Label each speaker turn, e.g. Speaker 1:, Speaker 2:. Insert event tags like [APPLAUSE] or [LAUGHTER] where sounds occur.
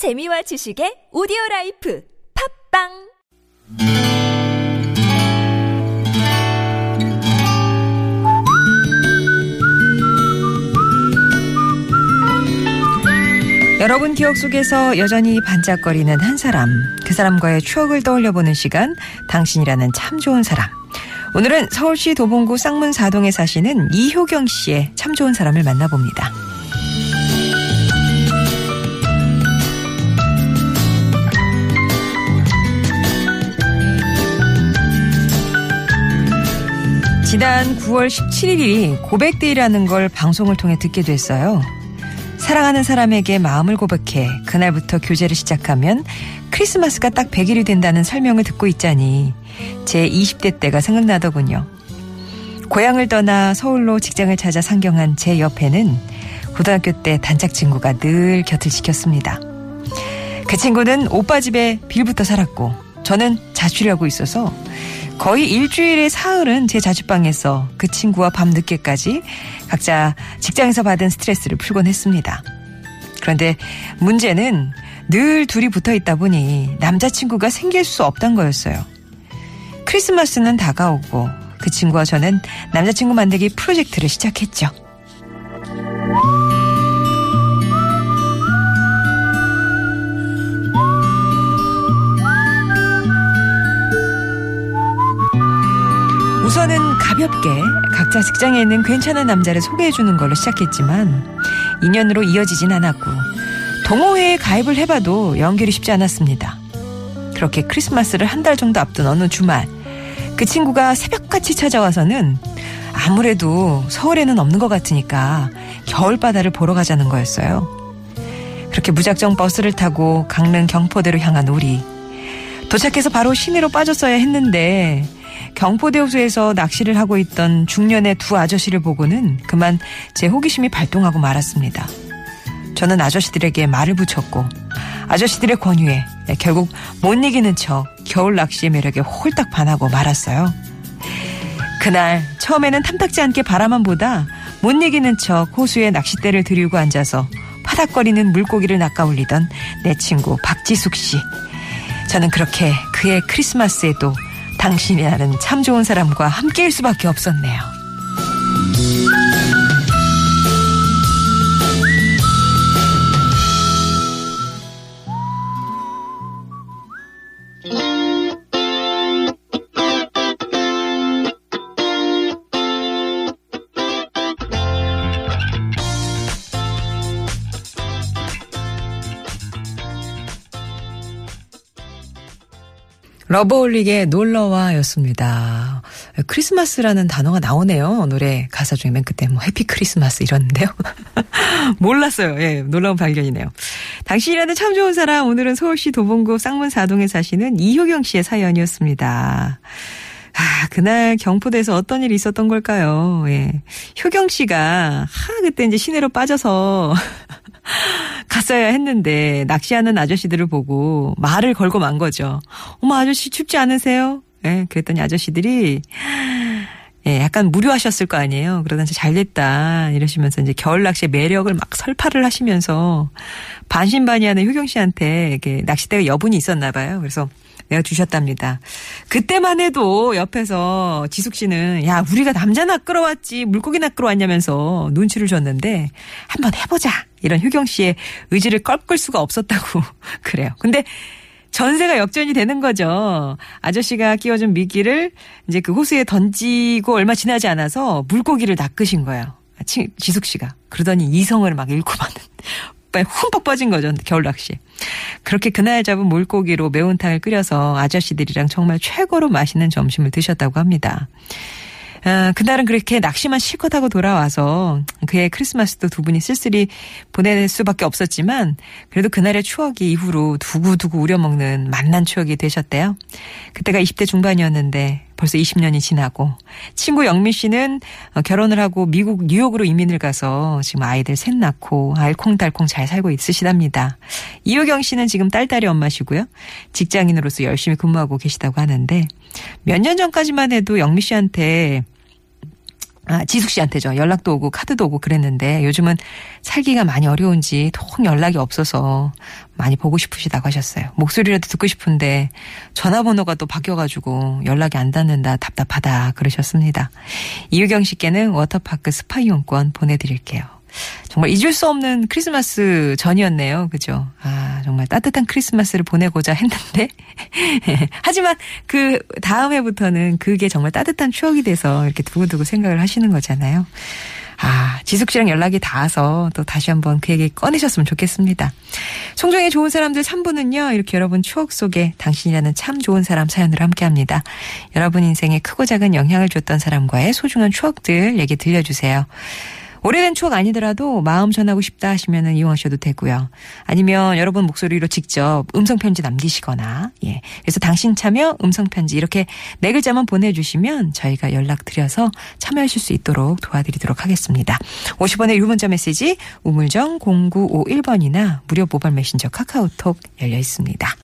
Speaker 1: 재미와 지식의 오디오 라이프 팟빵
Speaker 2: 여러분 기억 속에서 여전히 반짝거리는 한 사람, 그 사람과의 추억을 떠올려보는 시간, 당신이라는 참 좋은 사람. 오늘은 서울시 도봉구 쌍문 사동에 사시는 이효경 씨의 참 좋은 사람을 만나봅니다. 지난 9월 17일이 고백데이라는 걸 방송을 통해 듣게 됐어요. 사랑하는 사람에게 마음을 고백해 그날부터 교제를 시작하면 크리스마스가 딱 100일이 된다는 설명을 듣고 있자니 제 20대 때가 생각나더군요. 고향을 떠나 서울로 직장을 찾아 상경한 제 옆에는 고등학교 때 단짝 친구가 늘 곁을 지켰습니다. 그 친구는 오빠 집에 빌부터 살았고 저는 자취를 하고 있어서 거의 일주일의 사흘은 제 자취방에서 그 친구와 밤늦게까지 각자 직장에서 받은 스트레스를 풀곤 했습니다. 그런데 문제는 늘 둘이 붙어 있다 보니 남자친구가 생길 수 없단 거였어요. 크리스마스는 다가오고 그 친구와 저는 남자친구 만들기 프로젝트를 시작했죠. 가볍게 각자 직장에 있는 괜찮은 남자를 소개해주는 걸로 시작했지만 인연으로 이어지진 않았고 동호회에 가입을 해봐도 연결이 쉽지 않았습니다. 그렇게 크리스마스를 한 달 정도 앞둔 어느 주말 그 친구가 새벽같이 찾아와서는 아무래도 서울에는 없는 것 같으니까 겨울바다를 보러 가자는 거였어요. 그렇게 무작정 버스를 타고 강릉 경포대로 향한 우리 도착해서 바로 시내로 빠졌어야 했는데 경포대 호수에서 낚시를 하고 있던 중년의 두 아저씨를 보고는 그만 제 호기심이 발동하고 말았습니다. 저는 아저씨들에게 말을 붙였고 아저씨들의 권유에 결국 못 이기는 척 겨울 낚시의 매력에 홀딱 반하고 말았어요. 그날 처음에는 탐탁지 않게 바라만 보다 못 이기는 척 호수에 낚싯대를 들이고 앉아서 파닥거리는 물고기를 낚아올리던 내 친구 박지숙 씨. 저는 그렇게 그의 크리스마스에도 당신이라는 참 좋은 사람과 함께일 수밖에 없었네요. 러브홀릭의 놀러와였습니다. 크리스마스라는 단어가 나오네요. 노래 가사 중에 맨 끝에 뭐 해피 크리스마스 이러는데요. [LAUGHS] 몰랐어요. 예, 놀라운 발견이네요. 당신이라는 참 좋은 사람 오늘은 서울시 도봉구 쌍문 사동에 사시는 이효경 씨의 사연이었습니다. 아, 그날 경포대에서 어떤 일이 있었던 걸까요? 예. 효경 씨가, 하, 그때 이제 시내로 빠져서 갔어야 했는데, 낚시하는 아저씨들을 보고 말을 걸고 만 거죠. 어머, 아저씨 춥지 않으세요? 예, 그랬더니 아저씨들이, 예, 약간 무료하셨을 거 아니에요. 그러다가 잘 됐다. 이러시면서 이제 겨울 낚시의 매력을 막 설파를 하시면서 반신반의하는 효경 씨한테 이렇게 낚싯대가 여분이 있었나 봐요. 그래서 내가 주셨답니다. 그때만 해도 옆에서 지숙 씨는 야 우리가 남자 낚으러 왔지 물고기 낚으러 왔냐면서 눈치를 줬는데 한번 해보자 이런 효경 씨의 의지를 꺾을 수가 없었다고 [LAUGHS] 그래요. 근데 전세가 역전이 되는 거죠. 아저씨가 끼워준 미끼를 이제 그 호수에 던지고 얼마 지나지 않아서 물고기를 낚으신 거예요. 지숙 씨가. 그러더니 이성을 막 잃고 마는. [LAUGHS] 흠뻑 빠진 거죠. 겨울 낚시. 그렇게 그날 잡은 물고기로 매운탕을 끓여서 아저씨들이랑 정말 최고로 맛있는 점심을 드셨다고 합니다. 아, 그날은 그렇게 낚시만 실컷 하고 돌아와서 그의 크리스마스도 두 분이 쓸쓸히 보낼 수밖에 없었지만 그래도 그날의 추억이 이후로 두고두고 우려먹는 만난 추억이 되셨대요. 그때가 20대 중반이었는데 벌써 20년이 지나고 친구 영미 씨는 어, 결혼을 하고 미국 뉴욕으로 이민을 가서 지금 아이들 셋 낳고 알콩달콩 잘 살고 있으시답니다. 이효경 씨는 지금 딸딸이 엄마시고요. 직장인으로서 열심히 근무하고 계시다고 하는데 몇 년 전까지만 해도 영미 씨한테 아, 지숙 씨한테죠. 연락도 오고 카드도 오고 그랬는데 요즘은 살기가 많이 어려운지 통 연락이 없어서 많이 보고 싶으시다고 하셨어요. 목소리라도 듣고 싶은데 전화번호가 또 바뀌어가지고 연락이 안 닿는다 답답하다 그러셨습니다. 이유경 씨께는 워터파크 스파 이용권 보내드릴게요. 정말 잊을 수 없는 크리스마스 전이었네요. 그죠? 아, 정말 따뜻한 크리스마스를 보내고자 했는데. [LAUGHS] 하지만 그 다음 해부터는 그게 정말 따뜻한 추억이 돼서 이렇게 두고두고 생각을 하시는 거잖아요. 아, 지숙 씨랑 연락이 닿아서 또 다시 한번 그 얘기 꺼내셨으면 좋겠습니다. 송정의 좋은 사람들 3부는요, 이렇게 여러분 추억 속에 당신이라는 참 좋은 사람 사연으로 함께 합니다. 여러분 인생에 크고 작은 영향을 줬던 사람과의 소중한 추억들 얘기 들려주세요. 오래된 추억 아니더라도 마음 전하고 싶다 하시면은 이용하셔도 되고요. 아니면 여러분 목소리로 직접 음성 편지 남기시거나 예. 그래서 당신 참여 음성 편지 이렇게 네 글자만 보내 주시면 저희가 연락 드려서 참여하실 수 있도록 도와드리도록 하겠습니다. 50원의 유문자 메시지 우물정 0951번이나 무료 모바일 메신저 카카오톡 열려 있습니다.